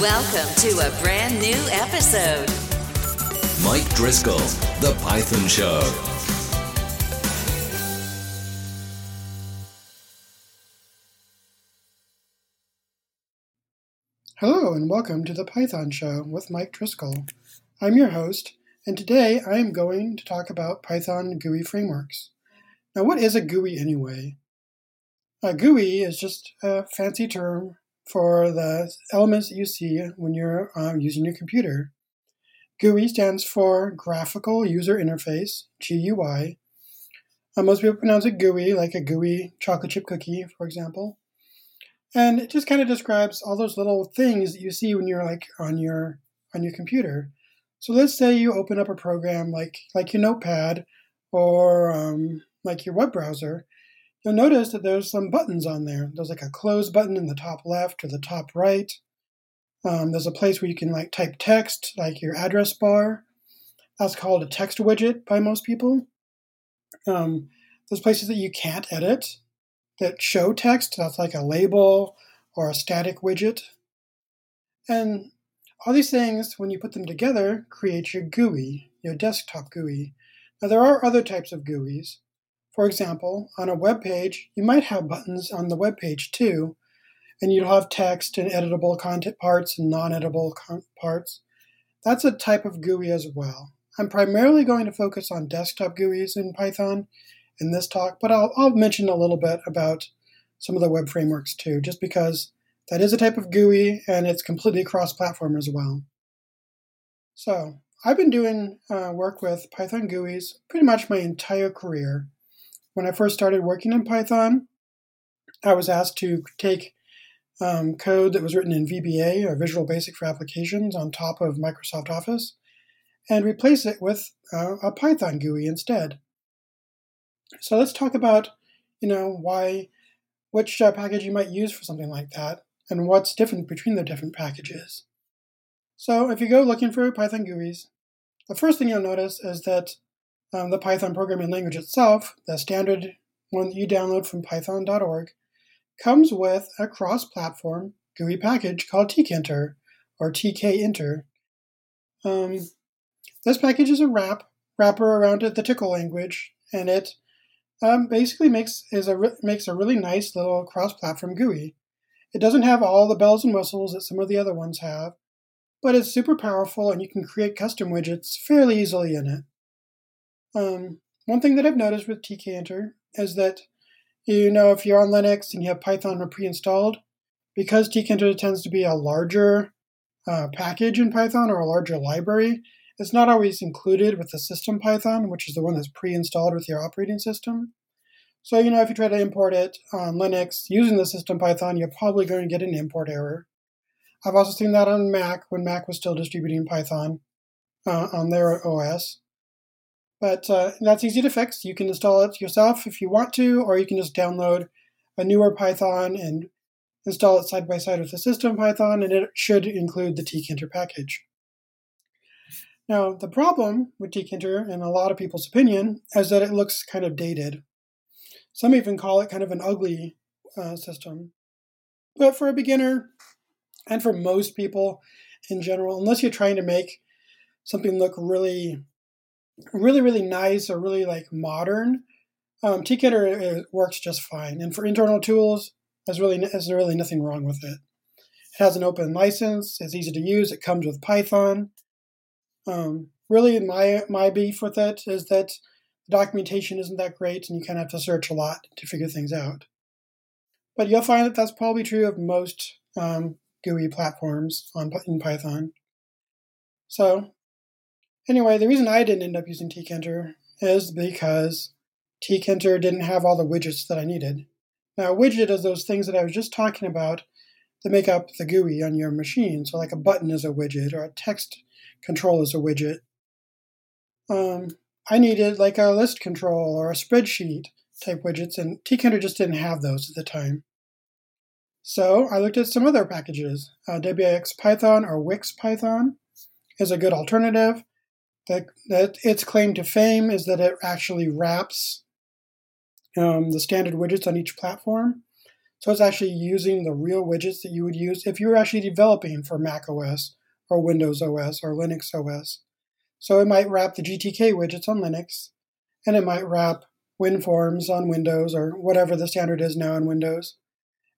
Welcome to a brand new episode. Mike Driscoll, The Python Show. Hello, and welcome to the Python Show with Mike Driscoll. I'm your host, and today I am going to talk about Python GUI frameworks. Now, what is a GUI anyway? A GUI is just a fancy term for the elements that you see when you're uh, using your computer. GUI stands for Graphical User Interface, GUI. Uh, most people pronounce it GUI, like a GUI chocolate chip cookie, for example. And it just kind of describes all those little things that you see when you're like on your on your computer. So let's say you open up a program like like your Notepad or um, like your web browser, you'll notice that there's some buttons on there. There's like a close button in the top left or the top right. Um, there's a place where you can like type text, like your address bar. That's called a text widget by most people. Um, there's places that you can't edit that show text. That's like a label or a static widget. And all these things, when you put them together, create your GUI, your desktop GUI. Now, there are other types of GUIs. For example, on a web page, you might have buttons on the web page too, and you'll have text and editable content parts and non-editable parts. That's a type of GUI as well. I'm primarily going to focus on desktop GUIs in Python in this talk, but I'll, I'll mention a little bit about some of the web frameworks too, just because that is a type of GUI and it's completely cross-platform as well. So I've been doing uh, work with Python GUIs pretty much my entire career. When I first started working in Python, I was asked to take um, code that was written in VBA, or Visual Basic for Applications, on top of Microsoft Office, and replace it with uh, a Python GUI instead. So let's talk about, you know, why, which uh, package you might use for something like that, and what's different between the different packages. So if you go looking for Python GUIs, the first thing you'll notice is that um, the Python programming language itself, the standard one that you download from python.org, comes with a cross-platform GUI package called tkinter, or tkinter. Um, this package is a wrap wrapper around the Tcl language, and it um, basically makes is a makes a really nice little cross-platform GUI. It doesn't have all the bells and whistles that some of the other ones have, but it's super powerful, and you can create custom widgets fairly easily in it. Um, one thing that I've noticed with tkinter is that, you know, if you're on Linux and you have Python pre-installed, because tkinter tends to be a larger uh, package in Python or a larger library, it's not always included with the system Python, which is the one that's pre-installed with your operating system. So, you know, if you try to import it on Linux using the system Python, you're probably going to get an import error. I've also seen that on Mac when Mac was still distributing Python uh, on their OS. But uh, that's easy to fix. You can install it yourself if you want to, or you can just download a newer Python and install it side by side with the system Python, and it should include the tkinter package. Now, the problem with tkinter, in a lot of people's opinion, is that it looks kind of dated. Some even call it kind of an ugly uh, system. But for a beginner, and for most people in general, unless you're trying to make something look really really, really nice or really like modern, um, tkinter works just fine. And for internal tools, there's really there's really nothing wrong with it. It has an open license. It's easy to use. It comes with Python. Um, really, my my beef with it is that the documentation isn't that great, and you kind of have to search a lot to figure things out. But you'll find that that's probably true of most um, GUI platforms on in Python. So Anyway, the reason I didn't end up using tkinter is because tkinter didn't have all the widgets that I needed. Now, a widget is those things that I was just talking about that make up the GUI on your machine. So, like a button is a widget, or a text control is a widget. Um, I needed like a list control or a spreadsheet type widgets, and tkinter just didn't have those at the time. So I looked at some other packages. Uh, WX Python or Wix Python is a good alternative that, that its claim to fame is that it actually wraps um, the standard widgets on each platform. So it's actually using the real widgets that you would use if you were actually developing for Mac OS or Windows OS or Linux OS. So it might wrap the GTK widgets on Linux, and it might wrap WinForms on Windows or whatever the standard is now on Windows.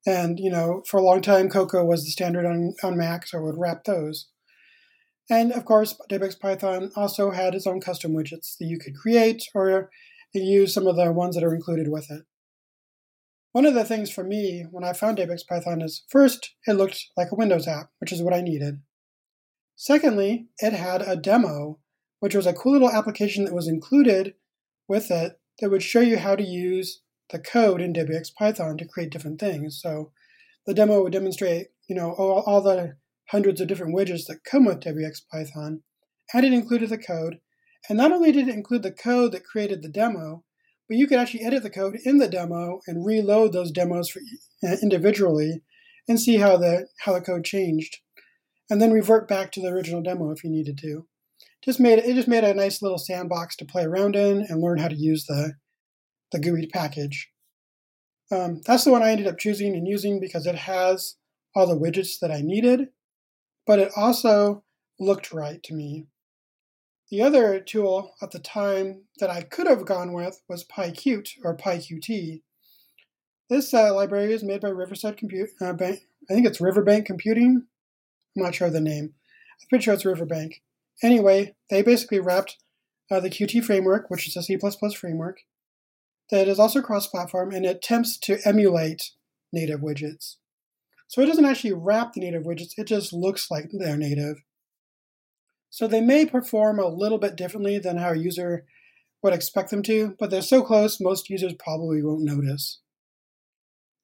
And, you know, for a long time, Cocoa was the standard on, on Mac, so it would wrap those. And of course, WX Python also had its own custom widgets that you could create or use some of the ones that are included with it. One of the things for me when I found WX Python is first, it looked like a Windows app, which is what I needed. Secondly, it had a demo, which was a cool little application that was included with it that would show you how to use the code in WX Python to create different things. So the demo would demonstrate, you know, all, all the hundreds of different widgets that come with WX Python, and it included the code. And not only did it include the code that created the demo, but you could actually edit the code in the demo and reload those demos for, uh, individually and see how the how the code changed, and then revert back to the original demo if you needed to. Just made it just made a nice little sandbox to play around in and learn how to use the the GUI package. Um, that's the one I ended up choosing and using because it has all the widgets that I needed, but it also looked right to me. The other tool at the time that I could have gone with was PyQt or PyQt. This uh, library is made by Riverside Compute. Uh, Bank, I think it's Riverbank Computing. I'm not sure of the name. I'm pretty sure it's Riverbank. Anyway, they basically wrapped uh, the Qt framework, which is a C++ framework, that is also cross-platform and attempts to emulate native widgets. So it doesn't actually wrap the native widgets, it just looks like they're native. So they may perform a little bit differently than how a user would expect them to, but they're so close most users probably won't notice.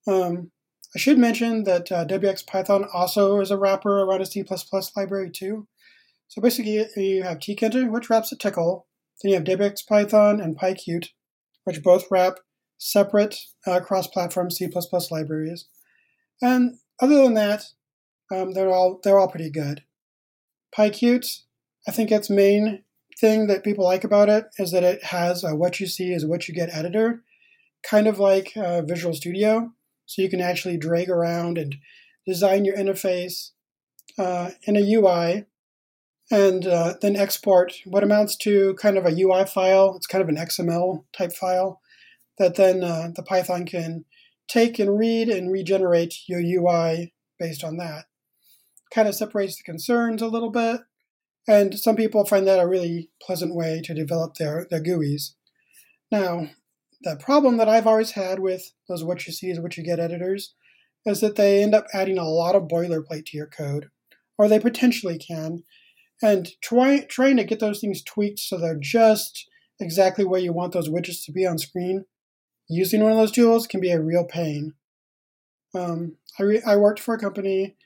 Um, I should mention that uh, also is a wrapper around a C++ library too. So basically you have tkinter, which wraps a tcl, then you have WX Python and PyQt, which both wrap separate uh, cross-platform C++ libraries. And other than that, um, they're all they're all pretty good. PyQt, I think its main thing that people like about it is that it has a what you see is what you get editor, kind of like uh, Visual Studio. So you can actually drag around and design your interface uh, in a UI and uh, then export what amounts to kind of a UI file. It's kind of an XML type file that then uh, the Python can take and read and regenerate your UI based on that. Kind of separates the concerns a little bit, and some people find that a really pleasant way to develop their, their GUIs. Now, the problem that I've always had with those what you see is what you get editors is that they end up adding a lot of boilerplate to your code, or they potentially can, and try, trying to get those things tweaked so they're just exactly where you want those widgets to be on screen using one of those tools can be a real pain. Um, I, re- I worked for a company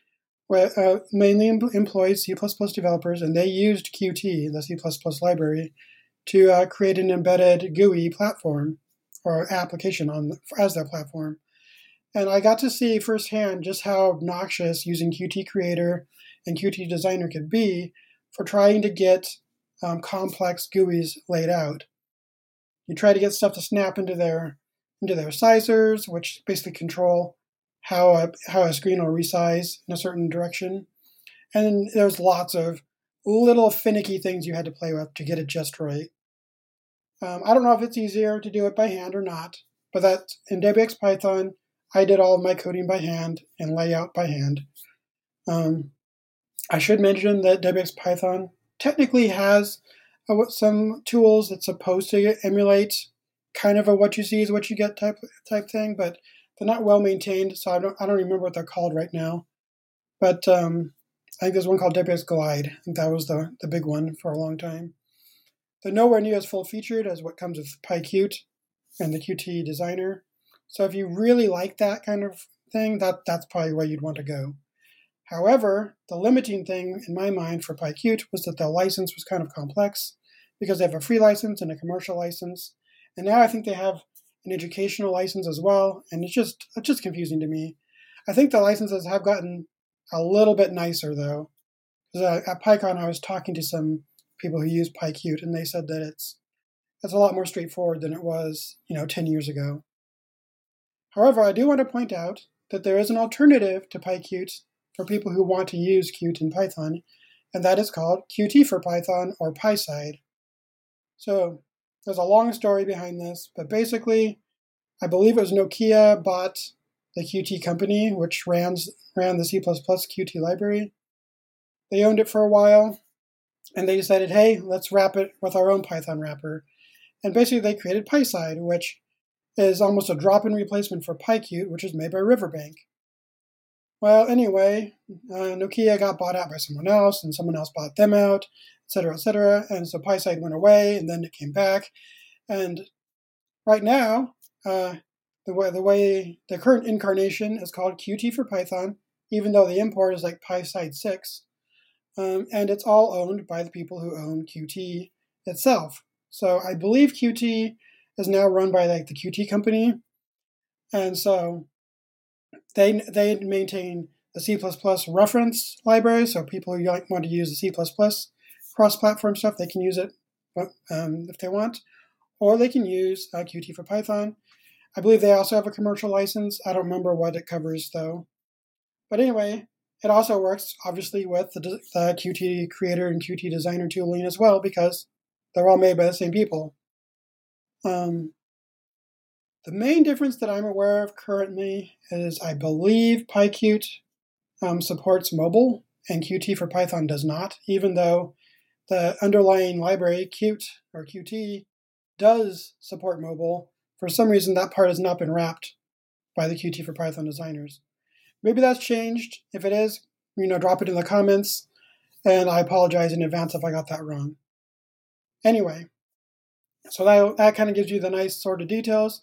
where uh, mainly em- employed C++ developers, and they used Qt, the C++ library, to uh, create an embedded GUI platform or application on as their platform. And I got to see firsthand just how obnoxious using Qt Creator and Qt Designer could be for trying to get um, complex GUIs laid out. You try to get stuff to snap into their into their sizers, which basically control how a, how a screen will resize in a certain direction. And there's lots of little finicky things you had to play with to get it just right. Um, I don't know if it's easier to do it by hand or not, but that in WX Python, I did all of my coding by hand and layout by hand. Um, I should mention that WX Python technically has some tools that's supposed to emulate kind of a what you see is what you get type type thing, but they're not well maintained. So I don't I don't remember what they're called right now. But um, I think there's one called WX Glade. I think that was the the big one for a long time. They're nowhere near as full featured as what comes with PyQt and the Qt Designer. So if you really like that kind of thing, that that's probably where you'd want to go. However, the limiting thing in my mind for PyQt was that the license was kind of complex because they have a free license and a commercial license. And now I think they have an educational license as well, and it's just it's just confusing to me. I think the licenses have gotten a little bit nicer though. Uh, at PyCon I was talking to some people who use PyQt, and they said that it's it's a lot more straightforward than it was, you know, 10 years ago. However, I do want to point out that there is an alternative to PyQt for people who want to use Qt in Python, and that is called Qt for Python or PySide. So there's a long story behind this, but basically, I believe it was Nokia bought the Qt company, which ran, ran the C++ Qt library. They owned it for a while, and they decided, hey, let's wrap it with our own Python wrapper. And basically, they created PySide, which is almost a drop-in replacement for PyQt, which is made by Riverbank. Well, anyway, uh, Nokia got bought out by someone else, and someone else bought them out, etc., cetera. And so PySide went away, and then it came back. And right now, uh, the way the way the current incarnation is called Qt for Python, even though the import is like PySide 6, um, and it's all owned by the people who own Qt itself. So I believe Qt is now run by like the Qt company, and so they they maintain the C++ reference library. So people who want to use the C++ cross-platform stuff, they can use it um, if they want, or they can use uh, Qt for Python. I believe they also have a commercial license. I don't remember what it covers though. But anyway, it also works obviously with the, the Qt Creator and Qt Designer tooling as well because they're all made by the same people. Um, the main difference that I'm aware of currently is I believe PyQt um, supports mobile and Qt for Python does not, even though the underlying library, Qt or Qt, does support mobile. For some reason, that part has not been wrapped by the Qt for Python designers. Maybe that's changed. If it is, you know, drop it in the comments, and I apologize in advance if I got that wrong. Anyway, so that, that kind of gives you the nice sort of details.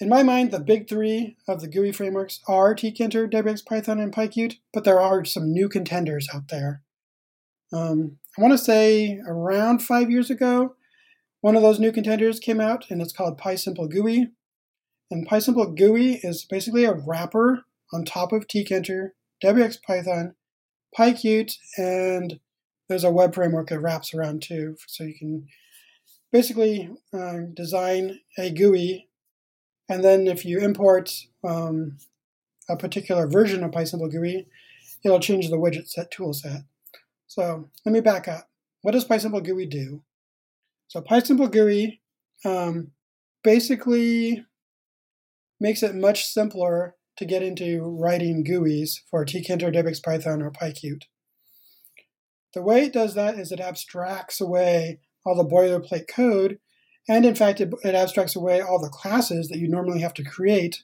In my mind, the big three of the GUI frameworks are tkinter, WX Python, and PyQt, but there are some new contenders out there. Um, I want to say around five years ago, one of those new contenders came out, and it's called PySimple GUI. And PySimple GUI is basically a wrapper on top of tkinter, wxpython, PyQt, and there's a web framework that wraps around too. So you can basically uh, design a GUI, and then if you import um, a particular version of PySimple GUI, it'll change the widget set tool set. So let me back up. What does PySimple GUI do? So PySimple GUI um, basically makes it much simpler to get into writing GUIs for tkinter, WX Python, or PyQt. The way it does that is it abstracts away all the boilerplate code, and in fact, it, it abstracts away all the classes that you normally have to create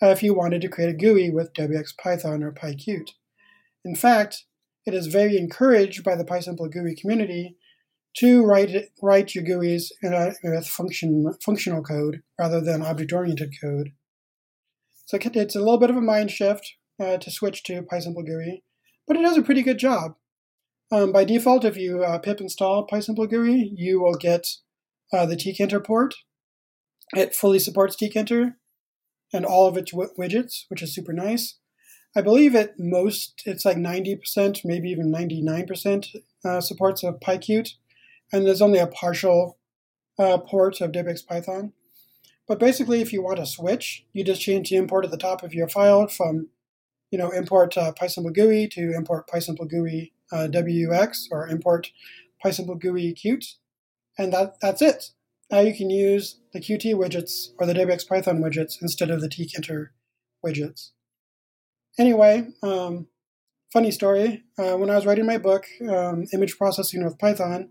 if you wanted to create a GUI with WX Python or PyQt. In fact, it is very encouraged by the PySimple GUI community to write write your GUIs with function functional code rather than object-oriented code. So it's a little bit of a mind shift uh, to switch to PySimple GUI, but it does a pretty good job. Um, by default, if you uh, pip install PySimple GUI, you will get uh, the tkinter port. It fully supports tkinter and all of its w- widgets, which is super nice. I believe at most it's like 90%, maybe even 99% uh, supports of PyQt, and there's only a partial uh, port of WX Python. But basically, if you want to switch, you just change the import at the top of your file from, you know, import uh, PySimple GUI to import PySimple GUI uh, WX or import PySimple GUI Qt, and that, that's it. Now you can use the Qt widgets or the WX Python widgets instead of the tkinter widgets. Anyway, um, funny story. Uh, when I was writing my book, um, Image Processing with Python,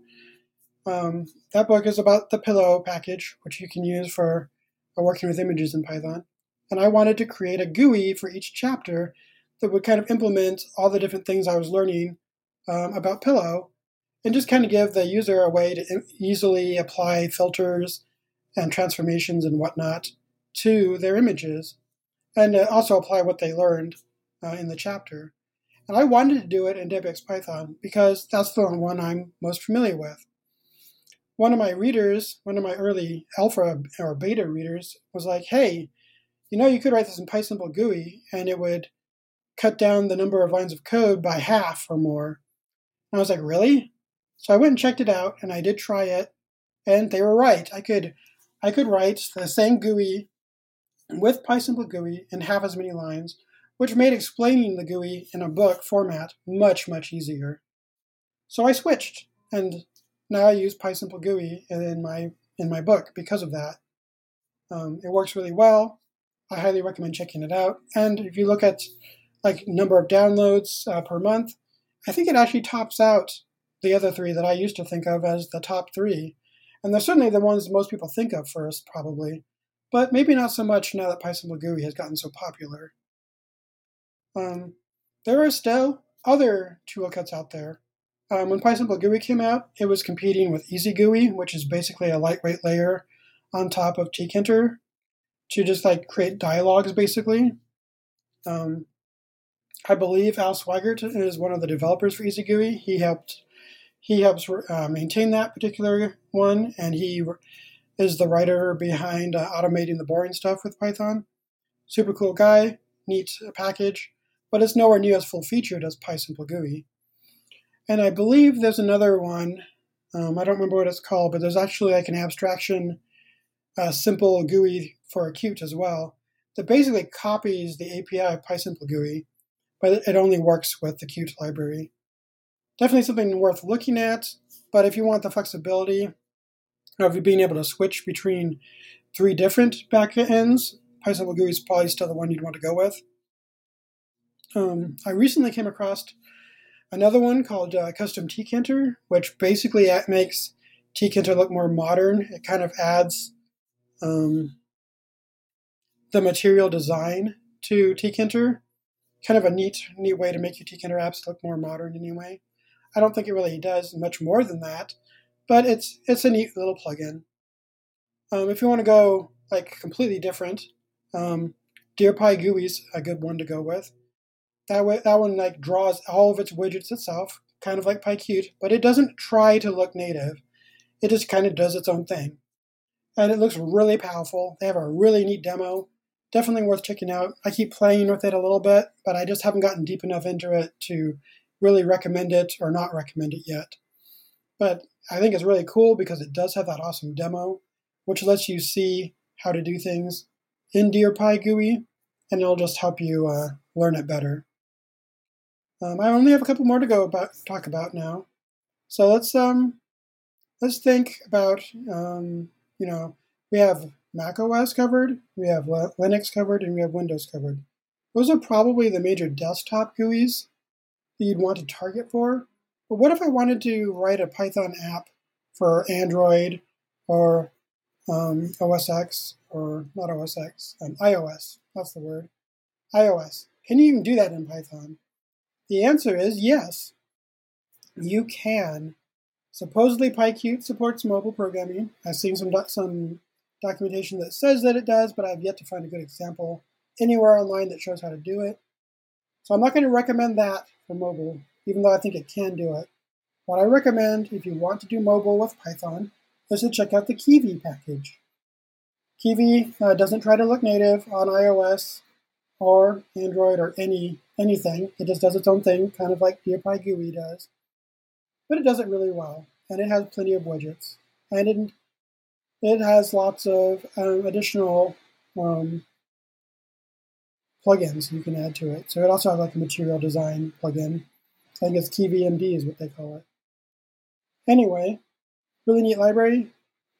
um, that book is about the Pillow package, which you can use for working with images in Python. And I wanted to create a GUI for each chapter that would kind of implement all the different things I was learning um, about Pillow and just kind of give the user a way to easily apply filters and transformations and whatnot to their images and uh, also apply what they learned uh, in the chapter. And I wanted to do it in WX Python because that's the one I'm most familiar with. One of my readers, one of my early alpha or beta readers, was like, hey, you know, you could write this in PySimple GUI and it would cut down the number of lines of code by half or more. And I was like, really? So I went and checked it out, and I did try it, and they were right. I could, I could write the same GUI with PySimple GUI in half as many lines, which made explaining the GUI in a book format much, much easier. So I switched, and now I use PySimple GUI in my in my book because of that. Um, it works really well. I highly recommend checking it out. And if you look at like number of downloads uh, per month, I think it actually tops out the other three that I used to think of as the top three. And they're certainly the ones most people think of first, probably, but maybe not so much now that PySimple GUI has gotten so popular. Um, there are still other toolkits out there. Um, when PySimple GUI came out, it was competing with EasyGUI, which is basically a lightweight layer on top of tkinter to just like create dialogues, basically. Um, I believe Al Sweigart is one of the developers for EasyGUI. He helped he helps uh, maintain that particular one, and he is the writer behind uh, automating the boring stuff with Python. Super cool guy, neat package, but it's nowhere near as full featured as PySimple GUI. And I believe there's another one. Um, I don't remember what it's called, but there's actually like an abstraction, uh, simple GUI for Qt as well that basically copies the API of PySimple GUI, but it only works with the Qt library. Definitely something worth looking at, but if you want the flexibility of being able to switch between three different backends, PySimple GUI is probably still the one you'd want to go with. Um, I recently came across another one called uh, Custom Tkinter, which basically makes Tkinter look more modern. It kind of adds um, the material design to Tkinter. Kind of a neat, neat way to make your Tkinter apps look more modern anyway. I don't think it really does much more than that, but it's it's a neat little plugin. Um, if you want to go like completely different, um, GUI is a good one to go with. That way, that one like draws all of its widgets itself, kind of like PyQt, but it doesn't try to look native. It just kind of does its own thing, and it looks really powerful. They have a really neat demo. Definitely worth checking out. I keep playing with it a little bit, but I just haven't gotten deep enough into it to really recommend it or not recommend it yet. But I think it's really cool because it does have that awesome demo, which lets you see how to do things in DearPy GUI, and it'll just help you uh, learn it better. Um, I only have a couple more to go about talk about now, so let's um, let's think about um, you know we have Mac OS covered, we have Linux covered, and we have Windows covered. Those are probably the major desktop GUIs that you'd want to target for. But what if I wanted to write a Python app for Android or um, OS X or not OS X, um, iOS? That's the word. iOS. Can you even do that in Python? The answer is yes. You can. Supposedly, PyQt supports mobile programming. I've seen some some documentation that says that it does, but I've yet to find a good example anywhere online that shows how to do it. So I'm not going to recommend that for mobile, even though I think it can do it. What I recommend if you want to do mobile with Python is to check out the Kivy package. Kivy uh, doesn't try to look native on iOS or Android or any anything. It just does its own thing, kind of like DearPy GUI does. But it does it really well, and it has plenty of widgets, and it, it has lots of um, additional um, plugins you can add to it. So it also has like a material design plugin. I think it's KivyMD is what they call it. Anyway, really neat library,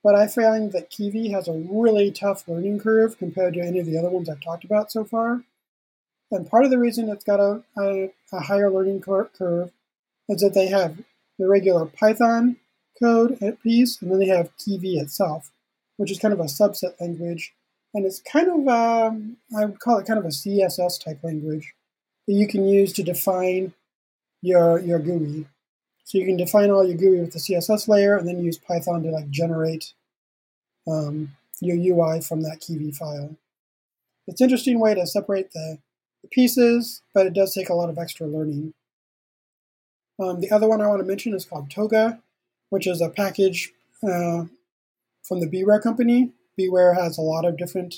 but I find that Kivy has a really tough learning curve compared to any of the other ones I've talked about so far. And part of the reason it's got a, a, a higher learning curve is that they have the regular Python code at piece, and then they have Kivy itself, which is kind of a subset language and it's kind of um, I would call it kind of a CSS type language that you can use to define your your GUI. So you can define all your GUI with the CSS layer, and then use Python to like generate um, your UI from that Kivy file. It's an interesting way to separate the, the pieces, but it does take a lot of extra learning. Um, the other one I want to mention is called Toga, which is a package uh, from the BeeWare company BeeWare has a lot of different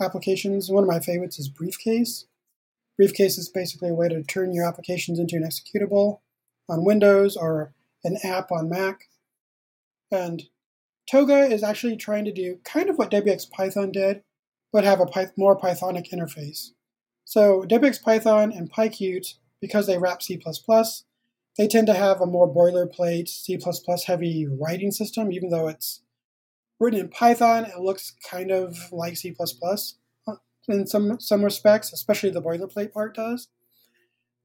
applications. One of my favorites is Briefcase. Briefcase is basically a way to turn your applications into an executable on Windows or an app on Mac. And Toga is actually trying to do kind of what WX Python did, but have a more Pythonic interface. So WX Python and PyQt, because they wrap C++, they tend to have a more boilerplate C++ heavy writing system, even though it's written in Python, it looks kind of like C++ uh, in some some respects, especially the boilerplate part does.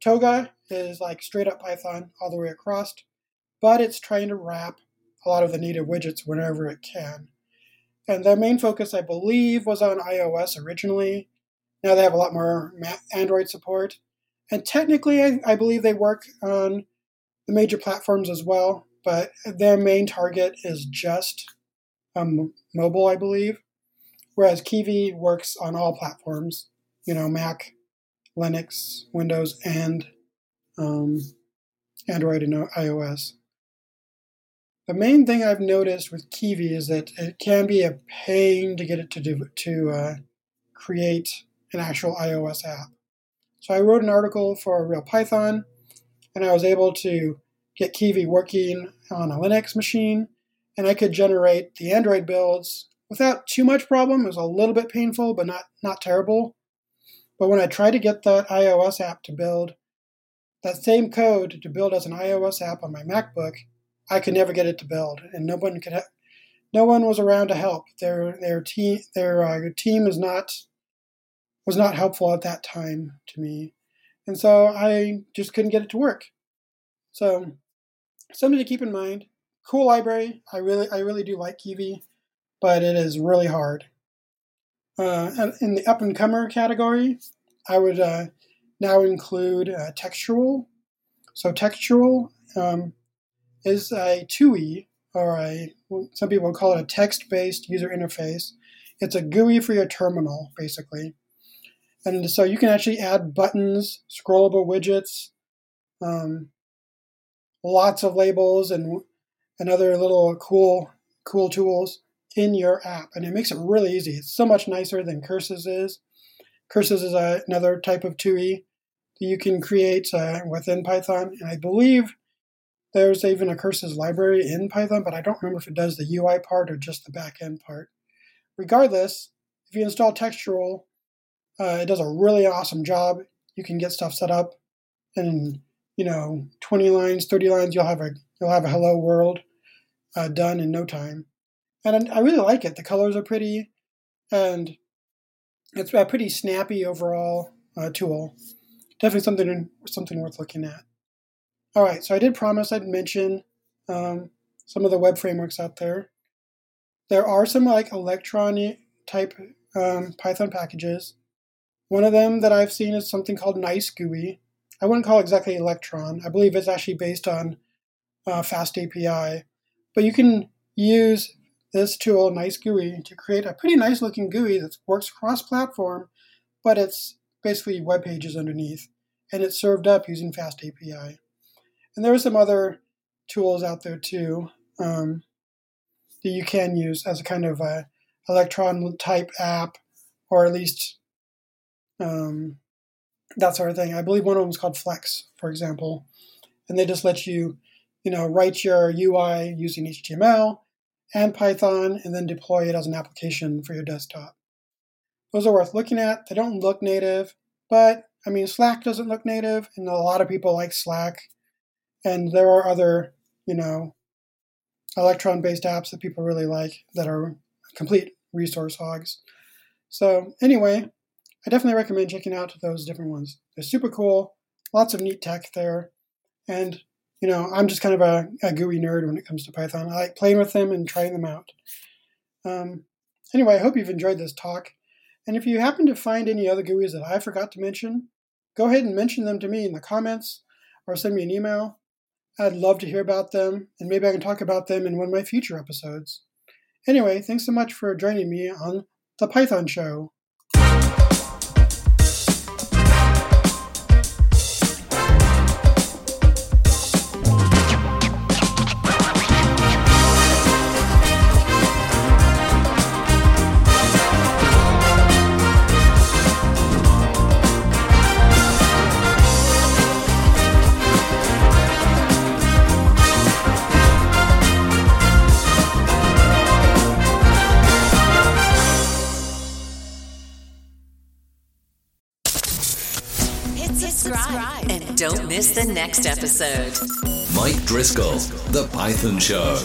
Toga is like straight up Python all the way across, but it's trying to wrap a lot of the native widgets whenever it can. And their main focus, I believe, was on iOS originally. Now they have a lot more Android support. And technically, I, I believe they work on the major platforms as well, but their main target is just um, mobile, I believe. Whereas Kivy works on all platforms, you know, Mac, Linux, Windows, and um, Android and iOS. The main thing I've noticed with Kivy is that it can be a pain to get it to do, to uh, create an actual iOS app. So I wrote an article for Real Python, and I was able to get Kivy working on a Linux machine, and I could generate the Android builds without too much problem. It was a little bit painful, but not not terrible. But when I tried to get that iOS app to build, that same code to build as an iOS app on my MacBook, I could never get it to build, and no one could. Ha- no one was around to help. Their their team their uh, team is not was not helpful at that time to me, and so I just couldn't get it to work. So something to keep in mind. Cool library. I really I really do like Kivy, but it is really hard. Uh, in the up and comer category, I would uh, now include uh, textual. So textual um, is a TUI, or a some people call it a text-based user interface. It's a GUI for your terminal, basically. And so you can actually add buttons, scrollable widgets, um, lots of labels, and and other little cool cool tools in your app, and it makes it really easy. It's so much nicer than Curses is. Curses is a, another type of TUI that you can create uh, within Python, and I believe there's even a curses library in Python, but I don't remember if it does the UI part or just the backend part. Regardless, if you install Textual, uh, it does a really awesome job. You can get stuff set up in you know 20 lines, 30 lines. You'll have a you'll have a hello world uh, done in no time, and I really like it. The colors are pretty, and it's a pretty snappy overall uh, tool. Definitely something something worth looking at. All right, so I did promise I'd mention um, some of the web frameworks out there. There are some like Electron type um, Python packages. One of them that I've seen is something called Nice GUI. I wouldn't call it exactly Electron. I believe it's actually based on uh, Fast API. But you can use this tool, Nice GUI, to create a pretty nice looking GUI that works cross platform, but it's basically web pages underneath. And it's served up using Fast API. And there are some other tools out there too um, that you can use as a kind of a electron type app, or at least um, that sort of thing. I believe one of them is called Flexx, for example, and they just let you, you know, write your UI using HTML and Python, and then deploy it as an application for your desktop. Those are worth looking at. They don't look native, but I mean, Slack doesn't look native, and a lot of people like Slack and there are other, you know, electron based apps that people really like that are complete resource hogs. So, anyway, I definitely recommend checking out those different ones. They're super cool, lots of neat tech there. And, you know, I'm just kind of a, a GUI nerd when it comes to Python. I like playing with them and trying them out. Um, anyway, I hope you've enjoyed this talk. And if you happen to find any other GUIs that I forgot to mention, go ahead and mention them to me in the comments or send me an email. I'd love to hear about them, and maybe I can talk about them in one of my future episodes. Anyway, thanks so much for joining me on The Python Show. Don't miss the next episode. Mike Driscoll, The Python Show.